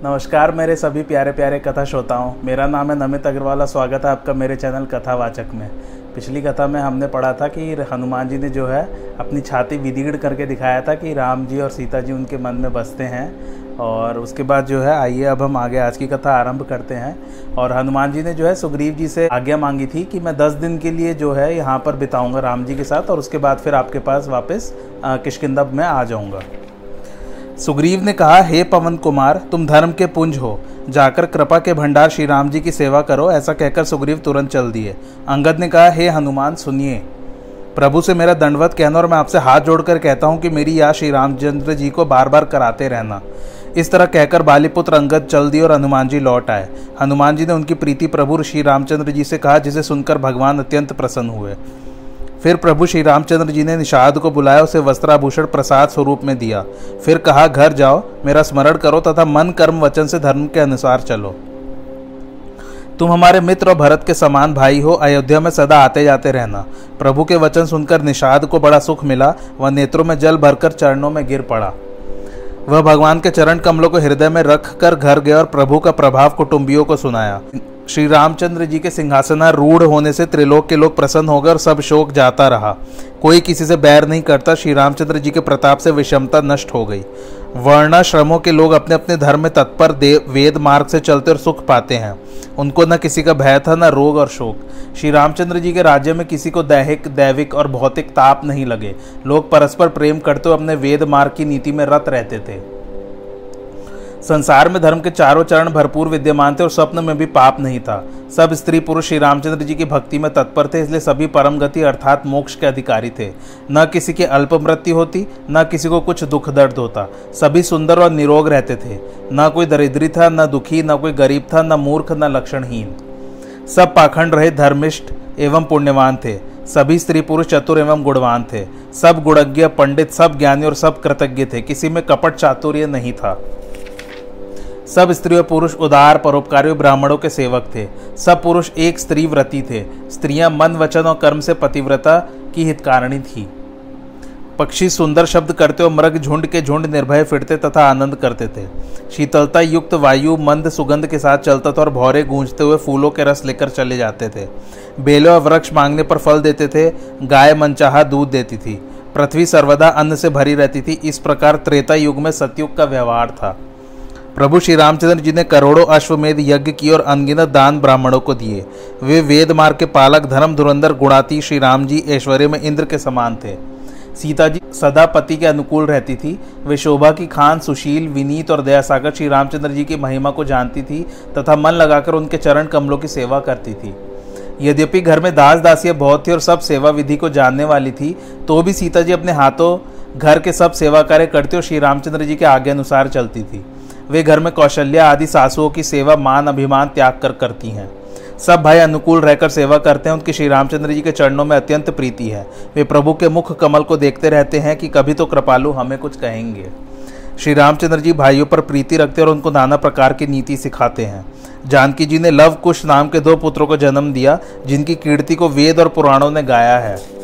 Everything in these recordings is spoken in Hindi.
नमस्कार, मेरे सभी प्यारे प्यारे कथा श्रोताओं। मेरा नाम है नमित अग्रवाल स्वागत है आपका मेरे चैनल कथावाचक में। पिछली कथा में हमने पढ़ा था कि हनुमान जी ने जो है अपनी छाती विदीड़ करके दिखाया था कि राम जी और सीता जी उनके मन में बसते हैं और उसके बाद जो है, आइए अब हम आगे आज की कथा आरंभ करते हैं। और हनुमान जी ने जो है सुग्रीव जी से आज्ञा मांगी थी कि मैं दस दिन के लिए जो है यहाँ पर बिताऊँगा राम जी के साथ और उसके बाद फिर आपके पास वापस किशकिंदा में आ जाऊँगा। सुग्रीव ने कहा, हे पवन कुमार, तुम धर्म के पुंज हो। जाकर कृपा के भंडार श्री राम जी की सेवा करो, ऐसा कहकर सुग्रीव तुरंत चल दिए। अंगद ने कहा, हे हनुमान, सुनिए। प्रभु से मेरा दंडवत कहना और मैं आपसे हाथ जोड़कर कहता हूँ कि मेरी याद श्री रामचंद्र जी को बार बार कराते रहना। इस तरह कहकर बालीपुत्र अंगद चल दिए और हनुमान जी लौट आए। हनुमान जी ने उनकी प्रीति प्रभु श्री रामचंद्र जी से कहा, जिसे सुनकर भगवान अत्यंत प्रसन्न हुए। फिर प्रभु श्री रामचंद्र जी ने निषाद को बुलाया, उसे वस्त्राभूषण प्रसाद स्वरूप में दिया। फिर कहा, घर जाओ, मेरा स्मरण करो तथा मन कर्म वचन से धर्म के अनुसार चलो। तुम हमारे मित्र और भरत के समान भाई हो, अयोध्या में सदा आते जाते रहना। प्रभु के वचन सुनकर निषाद को बड़ा सुख मिला, वह नेत्रों में जल भरकर चरणों में गिर पड़ा। वह भगवान के चरण कमलों को हृदय में रख कर घर गया और प्रभु का प्रभाव कुटुंबियों को सुनाया। श्री रामचंद्र जी के सिंहासना रूढ़ होने से त्रिलोक के लोग प्रसन्न हो गए और सब शोक जाता रहा। कोई किसी से बैर नहीं करता, श्री रामचंद्र जी के प्रताप से विषमता नष्ट हो गई। वर्णाश्रमों के लोग अपने अपने धर्म में तत्पर वेद मार्ग से चलते और सुख पाते हैं। उनको न किसी का भय था, न रोग और शोक। श्री रामचंद्र जी के राज्य में किसी को दैहिक, दैविक और भौतिक ताप नहीं लगे। लोग परस्पर प्रेम करते हुए अपने वेद मार्ग की नीति में रत रहते थे। संसार में धर्म के चारों चरण भरपूर विद्यमान थे और स्वप्न में भी पाप नहीं था। सब स्त्री पुरुष श्री रामचंद्र जी की भक्ति में तत्पर थे, इसलिए सभी परम गति अर्थात मोक्ष के अधिकारी थे। न किसी की अल्प मृत्यु होती, न किसी को कुछ दुख दर्द होता। सभी सुंदर और निरोग रहते थे। न कोई दरिद्री था, न दुखी, न कोई गरीब था, न मूर्ख, न लक्षणहीन। सब पाखंड रहे, धर्मिष्ठ एवं पुण्यवान थे। सभी स्त्री पुरुष चतुर एवं गुणवान थे। सब गुणज्ञ, पंडित, सब ज्ञानी और सब कृतज्ञ थे। किसी में कपट चातुर्य नहीं था। सब स्त्री और पुरुष उदार परोपकारी ब्राह्मणों के सेवक थे। सब पुरुष एक स्त्री व्रती थे। स्त्रियाँ मन, वचन और कर्म से पतिव्रता की हितकारिणी थी। पक्षी सुंदर शब्द करते और मृग झुंड के झुंड निर्भय फिरते तथा आनंद करते थे। शीतलता युक्त वायु मंद सुगंध के साथ चलता था और भौरे गूंजते हुए फूलों के रस लेकर चले जाते थे। बेलों और वृक्ष मांगने पर फल देते थे, गाय मनचाहा दूध देती थी। पृथ्वी सर्वदा अन्न से भरी रहती थी। इस प्रकार त्रेता युग में सतयुग का व्यवहार था। प्रभु श्री रामचंद्र जी ने करोड़ों अश्वमेध यज्ञ की और अनगिनत दान ब्राह्मणों को दिए। वे वेद मार्ग के पालक धर्म धुरंधर गुणाती श्री राम जी ऐश्वर्य में इंद्र के समान थे। सीता जी सदा पति के अनुकूल रहती थी। वे शोभा की खान, सुशील, विनीत और दयासागर श्री रामचंद्र जी की महिमा को जानती थी तथा मन लगाकर उनके चरण कमलों की सेवा करती थी। यद्यपि घर में दास दासियाँ बहुत थी और सब सेवा विधि को जानने वाली थी तो भी सीता जी अपने हाथों घर के सब सेवा कार्य करती और श्री रामचंद्र जी के आगे अनुसार चलती थी। वे घर में कौशल्या आदि सासुओं की सेवा, मान, अभिमान त्याग कर करती हैं। सब भाई अनुकूल रहकर सेवा करते हैं। उनकी श्री रामचंद्र जी के चरणों में अत्यंत प्रीति है। वे प्रभु के मुख कमल को देखते रहते हैं कि कभी तो कृपालु हमें कुछ कहेंगे। श्री रामचंद्र जी भाइयों पर प्रीति रखते और उनको नाना प्रकार की नीति सिखाते हैं। जानकी जी ने लव कुश नाम के दो पुत्रों को जन्म दिया, जिनकी कीर्ति को वेद और पुराणों ने गाया है।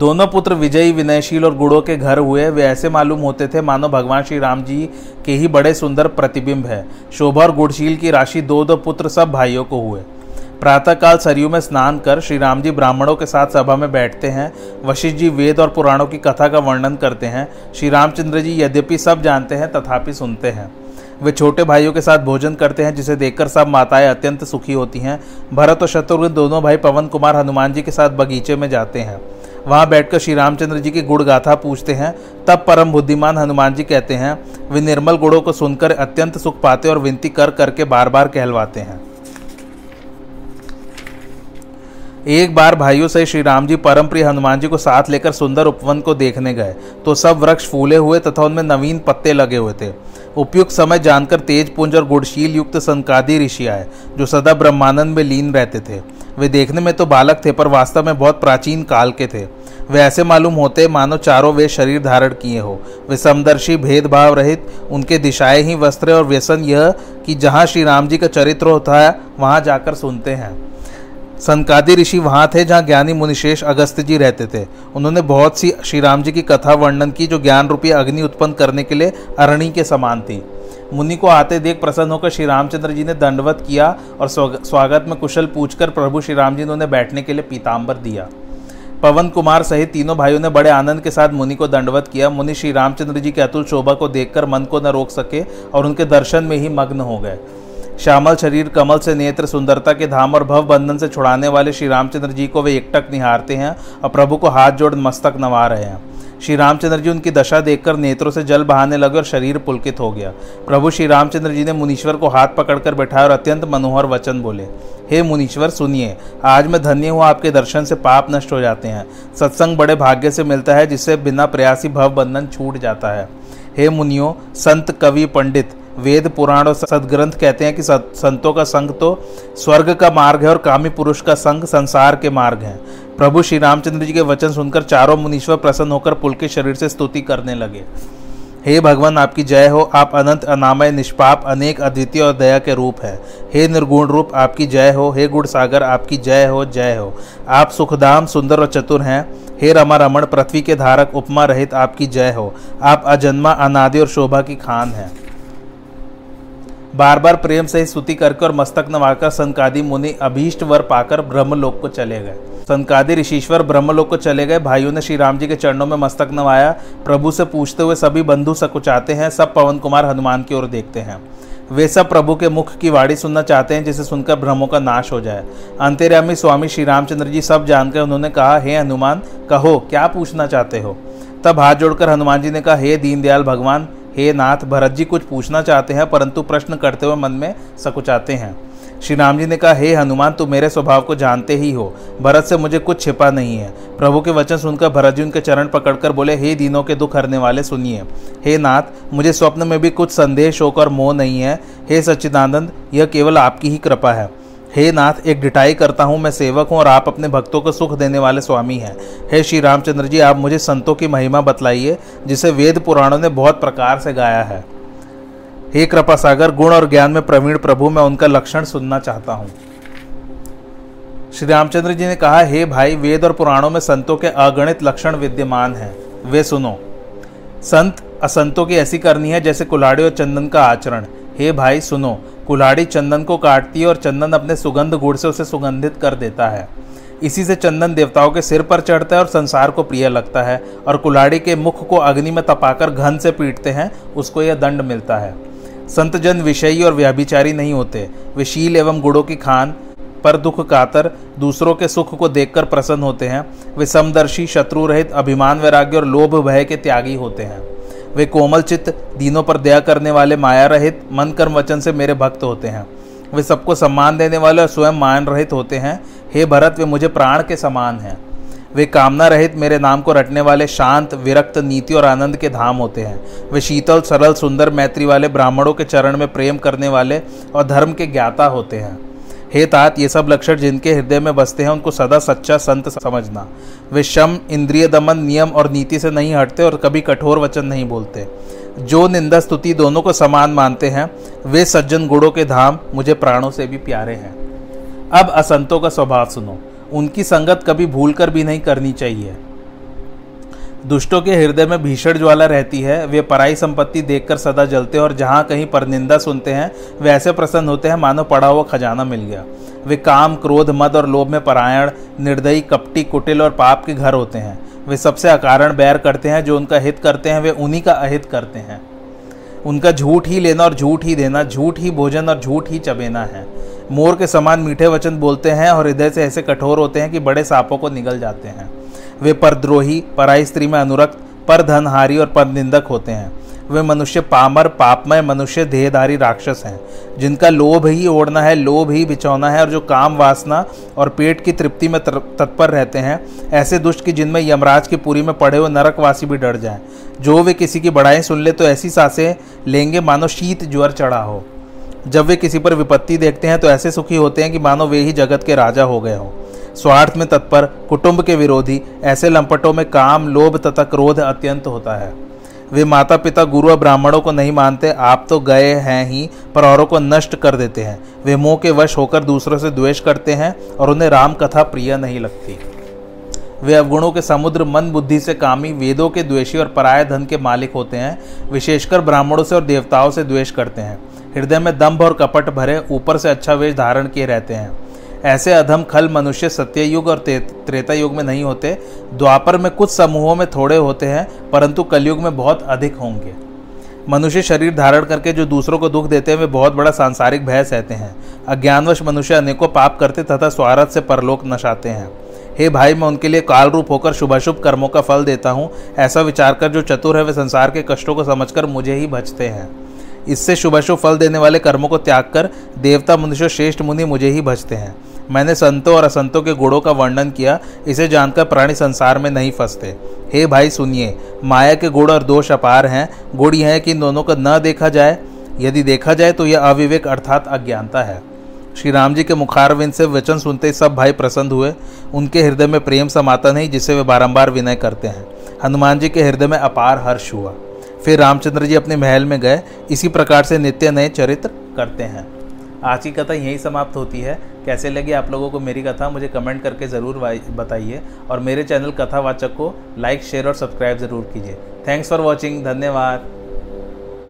दोनों पुत्र विजयी, विनयशील और गुड़ों के घर हुए। वे ऐसे मालूम होते थे, मानो भगवान श्री राम जी के ही बड़े सुंदर प्रतिबिंब है। शोभा और गुड़शील की राशि दो दो पुत्र सब भाइयों को हुए। प्रातःकाल सरयू में स्नान कर श्री राम जी ब्राह्मणों के साथ सभा में बैठते हैं। वशिष्ठ जी वेद और पुराणों की कथा का वर्णन करते हैं। श्री रामचंद्र जी यद्यपि सब जानते हैं, तथापि सुनते हैं। वे छोटे भाइयों के साथ भोजन करते हैं, जिसे देखकर सब माताएँ अत्यंत सुखी होती हैं। भरत और शत्रुघ्न दोनों भाई पवन कुमार हनुमान जी के साथ बगीचे में जाते हैं। वहाँ बैठकर श्री रामचंद्र जी की गुड़ गाथा पूछते हैं। तब परम बुद्धिमान हनुमान जी कहते हैं, वे निर्मल गुड़ों को सुनकर अत्यंत सुख पाते और विनती कर करके बार बार कहलवाते हैं। एक बार भाइयों से श्री राम जी परम प्रिय हनुमान जी को साथ लेकर सुंदर उपवन को देखने गए तो सब वृक्ष फूले हुए तथा उनमें नवीन पत्ते लगे हुए थे। उपयुक्त समय जानकर तेज पुंज और गुड़शील युक्त संकादी ऋषि आए, जो सदा ब्रह्मानंद में लीन रहते थे। वे देखने में तो बालक थे, पर वास्तव में बहुत प्राचीन काल के थे। वे ऐसे मालूम होते मानो चारों वे शरीर धारण किए हो। वे समदर्शी भेदभाव रहित, उनके दिशाएँ ही वस्त्र और व्यसन यह कि जहाँ श्री राम जी का चरित्र होता है, वहाँ जाकर सुनते हैं। संकादी ऋषि वहाँ थे जहाँ ज्ञानी मुनिशेष अगस्त जी रहते थे। उन्होंने बहुत सी श्री राम जी की कथा वर्णन की जो ज्ञान रूपी अग्नि उत्पन्न करने के लिए अरणी के समान थी। मुनि को आते देख प्रसन्न होकर श्री रामचंद्र जी ने दंडवत किया और स्वागत में कुशल पूछकर प्रभु श्री राम जी ने उन्हें बैठने के लिए पीताम्बर दिया। पवन कुमार सहित तीनों भाइयों ने बड़े आनंद के साथ मुनि को दंडवत किया। मुनि श्री रामचंद्र जी की अतुल शोभा को देखकर मन को न रोक सके और उनके दर्शन में ही मग्न हो गए। श्यामल शरीर, कमल से नेत्र, सुंदरता के धाम और भव बंधन से छुड़ाने वाले श्री रामचंद्र जी को वे एकटक निहारते हैं और प्रभु को हाथ जोड़ मस्तक नवा रहे हैं। श्री रामचंद्र जी उनकी दशा देखकर नेत्रों से जल बहाने लगे और शरीर पुलकित हो गया। प्रभु श्री रामचंद्र जी ने मुनीश्वर को हाथ पकड़कर बैठाया और अत्यंत मनोहर वचन बोले, हे मुनीश्वर, सुनिए, आज मैं धन्य हूँ, आपके दर्शन से पाप नष्ट हो जाते हैं। सत्संग बड़े भाग्य से मिलता है, जिससे बिना प्रयासी भव बंधन छूट जाता है। हे मुनियो, संत, कवि, पंडित वेद पुराण और सदग्रंथ कहते हैं कि संतों का संग तो स्वर्ग का मार्ग है और कामी पुरुष का संग संसार के मार्ग है। प्रभु श्री रामचंद्र जी के वचन सुनकर चारों मुनीश्वर प्रसन्न होकर पुल के शरीर से स्तुति करने लगे। हे भगवान, आपकी जय हो। आप अनंत, अनामय, निष्पाप, अनेक, अद्वितीय और दया के रूप है। हे निर्गुण रूप, आपकी जय हो। हे गुण सागर, आपकी जय हो जय हो। आप सुखदाम, सुंदर और चतुर हैं। हे रमा रमण, पृथ्वी के धारक, उपमा रहित आपकी जय हो। आप अजन्मा, अनादि और शोभा की खान हैं। बार बार प्रेम से स्तुति करके और मस्तक नवाकर संकादि मुनि अभीष्ट वर पाकर ब्रह्मलोक को चले गए। संकादि ऋषिश्वर ब्रह्मलोक को चले गए। भाइयों ने श्री राम जी के चरणों में मस्तक नवाया। प्रभु से पूछते हुए सभी बंधु सकुचाते हैं। सब पवन कुमार हनुमान की ओर देखते हैं। वे सब प्रभु के मुख की वाणी सुनना चाहते हैं, जिसे सुनकर भ्रमों का नाश हो जाए। अंतर्यामी स्वामी श्री रामचंद्र जी सब जानकर उन्होंने कहा, हे हनुमान, कहो, क्या पूछना चाहते हो? तब हाथ जोड़कर हनुमान जी ने कहा, हे दीनदयाल भगवान हे नाथ, भरत जी कुछ पूछना चाहते हैं, परंतु प्रश्न करते हुए मन में सकुचाते हैं। श्री राम जी ने कहा, हे हनुमान तुम मेरे स्वभाव को जानते ही हो। भरत से मुझे कुछ छिपा नहीं है। प्रभु के वचन सुनकर भरत जी उनके चरण पकड़कर बोले, हे दीनों के दुख हरने वाले, सुनिए। हे नाथ, मुझे स्वप्न में भी कुछ संदेह शोक और मोह नहीं है। हे सच्चिदानंद, यह केवल आपकी ही कृपा है। हे नाथ, एक डिटाई करता हूँ, मैं सेवक हूँ और आप अपने भक्तों को सुख देने वाले स्वामी हैं। हे श्री रामचंद्र जी, आप मुझे संतों की महिमा बतलाइए, जिसे वेद पुराणों ने बहुत प्रकार से गाया है। हे कृपा सागर, गुण और ज्ञान में प्रवीण प्रभु, मैं उनका लक्षण सुनना चाहता हूँ। श्री रामचंद्र जी ने कहा, हे भाई, वेद और पुराणों में संतों के अगणित लक्षण विद्यमान हैं। वे सुनो। संत, असंतों की ऐसी करनी है जैसे कुल्हाड़ी और चंदन का आचरण। हे भाई, सुनो, कुल्हाड़ी चंदन को काटती है और चंदन अपने सुगंध गुड़ से उसे सुगंधित कर देता है। इसी से चंदन देवताओं के सिर पर चढ़ता है और संसार को प्रिय लगता है और कुल्हाड़ी के मुख को अग्नि में तपाकर घन से पीटते हैं, उसको यह दंड मिलता है। संत जन विषयी और व्याभिचारी नहीं होते। वे शील एवं गुड़ों की खान पर दुख कातर, दूसरों के सुख को देखकर प्रसन्न होते हैं। वे समदर्शी, शत्रु रहित, अभिमान वैराग्य और लोभ भय के त्यागी होते हैं। वे कोमल चित्त, दीनों पर दया करने वाले माया रहित मन कर्म वचन से मेरे भक्त होते हैं। वे सबको सम्मान देने वाले और स्वयं मान रहित होते हैं। हे भरत, वे मुझे प्राण के समान हैं। वे कामना रहित मेरे नाम को रटने वाले शांत, विरक्त, नीति और आनंद के धाम होते हैं। वे शीतल, सरल, सुंदर, मैत्री वाले ब्राह्मणों के चरण में प्रेम करने वाले और धर्म के ज्ञाता होते हैं। हे तात, ये सब लक्षण जिनके हृदय में बसते हैं, उनको सदा सच्चा संत समझना। वे शम, इंद्रिय दमन, नियम और नीति से नहीं हटते और कभी कठोर वचन नहीं बोलते। जो निंदा स्तुति दोनों को समान मानते हैं, वे सज्जन गुणों के धाम, मुझे प्राणों से भी प्यारे हैं। अब असंतों का स्वभाव सुनो। उनकी संगत कभी भूल कर भी नहीं करनी चाहिए। दुष्टों के हृदय में भीषण ज्वाला रहती है, वे पराई संपत्ति देखकर सदा जलते हैं और जहाँ कहीं पर निंदा सुनते हैं वे ऐसे प्रसन्न होते हैं, मानो पड़ा हुआ खजाना मिल गया। वे काम, क्रोध, मद और लोभ में परायण, निर्दयी, कपटी, कुटिल और पाप के घर होते हैं। वे सबसे अकारण बैर करते हैं, जो उनका हित करते हैं, वे उन्हीं का अहित करते हैं। उनका झूठ ही लेना और झूठ ही देना, झूठ ही भोजन और झूठ ही चबेना है। मोर के समान मीठे वचन बोलते हैं और हृदय से ऐसे कठोर होते हैं कि बड़े सांपों को निगल जाते हैं। वे परद्रोही, पराई स्त्री में अनुरक्त पर धनहारी और पर निंदक होते हैं। वे मनुष्य पामर, पापमय, मनुष्य देहधारी राक्षस हैं। जिनका लोभ ही ओढ़ना है, लोभ ही बिछौना है और जो काम, वासना और पेट की तृप्ति में तत्पर रहते हैं, ऐसे दुष्ट की जिनमें यमराज की पूरी में पड़े हुए नरकवासी भी डर जाएँ। जो वे किसी की बड़ाई सुन ले तो ऐसी साँसें लेंगे मानो शीत ज्वर चढ़ा हो। जब वे किसी पर विपत्ति देखते हैं तो ऐसे सुखी होते हैं कि मानो वे ही जगत के राजा हो गए हों। स्वार्थ में तत्पर, कुटुंब के विरोधी, ऐसे लंपटों में काम, लोभ तथा क्रोध अत्यंत होता है। वे माता पिता गुरु और ब्राह्मणों को नहीं मानते, आप तो गए हैं ही, पर औरों को नष्ट कर देते हैं। वे मोह के वश होकर दूसरों से द्वेष करते हैं और उन्हें राम कथा प्रिय नहीं लगती। वे अवगुणों के समुद्र, मन, बुद्धि से कामी, वेदों के द्वेषी और पराय धन के मालिक होते हैं, विशेषकर ब्राह्मणों से और देवताओं से द्वेष करते हैं। हृदय में दम्भ और कपट भरे, ऊपर से अच्छा वेश धारण किए रहते हैं। ऐसे अधम खल मनुष्य सत्ययुग और त्रेता युग में नहीं होते। द्वापर में कुछ समूहों में थोड़े होते हैं, परंतु कलयुग में बहुत अधिक होंगे। मनुष्य शरीर धारण करके जो दूसरों को दुख देते हैं, वे बहुत बड़ा सांसारिक भय सहते हैं। अज्ञानवश मनुष्य अनेकों पाप करते तथा स्वार्थ से परलोक नशाते हैं। हे भाई, मैं उनके लिए काल रूप होकर शुभाशुभ कर्मों का फल देता हूँ। ऐसा विचार कर जो चतुर है, वे संसार के कष्टों को समझकर मुझे ही बचते हैं। इससे शुभाशुभ फल देने वाले कर्मों को त्याग कर देवता, मनुष्य, श्रेष्ठ मुनि मुझे ही भजते हैं। मैंने संतों और असंतों के गुणों का वर्णन किया, इसे जानकर प्राणी संसार में नहीं फंसते। हे भाई, सुनिए, माया के गुण और दोष अपार हैं, गुण यह है कि इन दोनों को न देखा जाए। यदि देखा जाए तो यह अविवेक अर्थात अज्ञानता है। श्री राम जी के मुखारविंद से वचन सुनते ही सब भाई प्रसन्न हुए। उनके हृदय में प्रेम समाता नहीं, जिसे वे बारंबार विनय करते हैं। हनुमान जी के हृदय में अपार हर्ष हुआ। फिर रामचंद्र जी अपने महल में गए। इसी प्रकार से नित्य नए चरित्र करते हैं। आज की कथा यहीं समाप्त होती है। कैसे लगी आप लोगों को मेरी कथा, मुझे कमेंट करके ज़रूर बताइए। और मेरे चैनल कथावाचक को लाइक, शेयर और सब्सक्राइब ज़रूर कीजिए। थैंक्स फॉर वॉचिंग, धन्यवाद।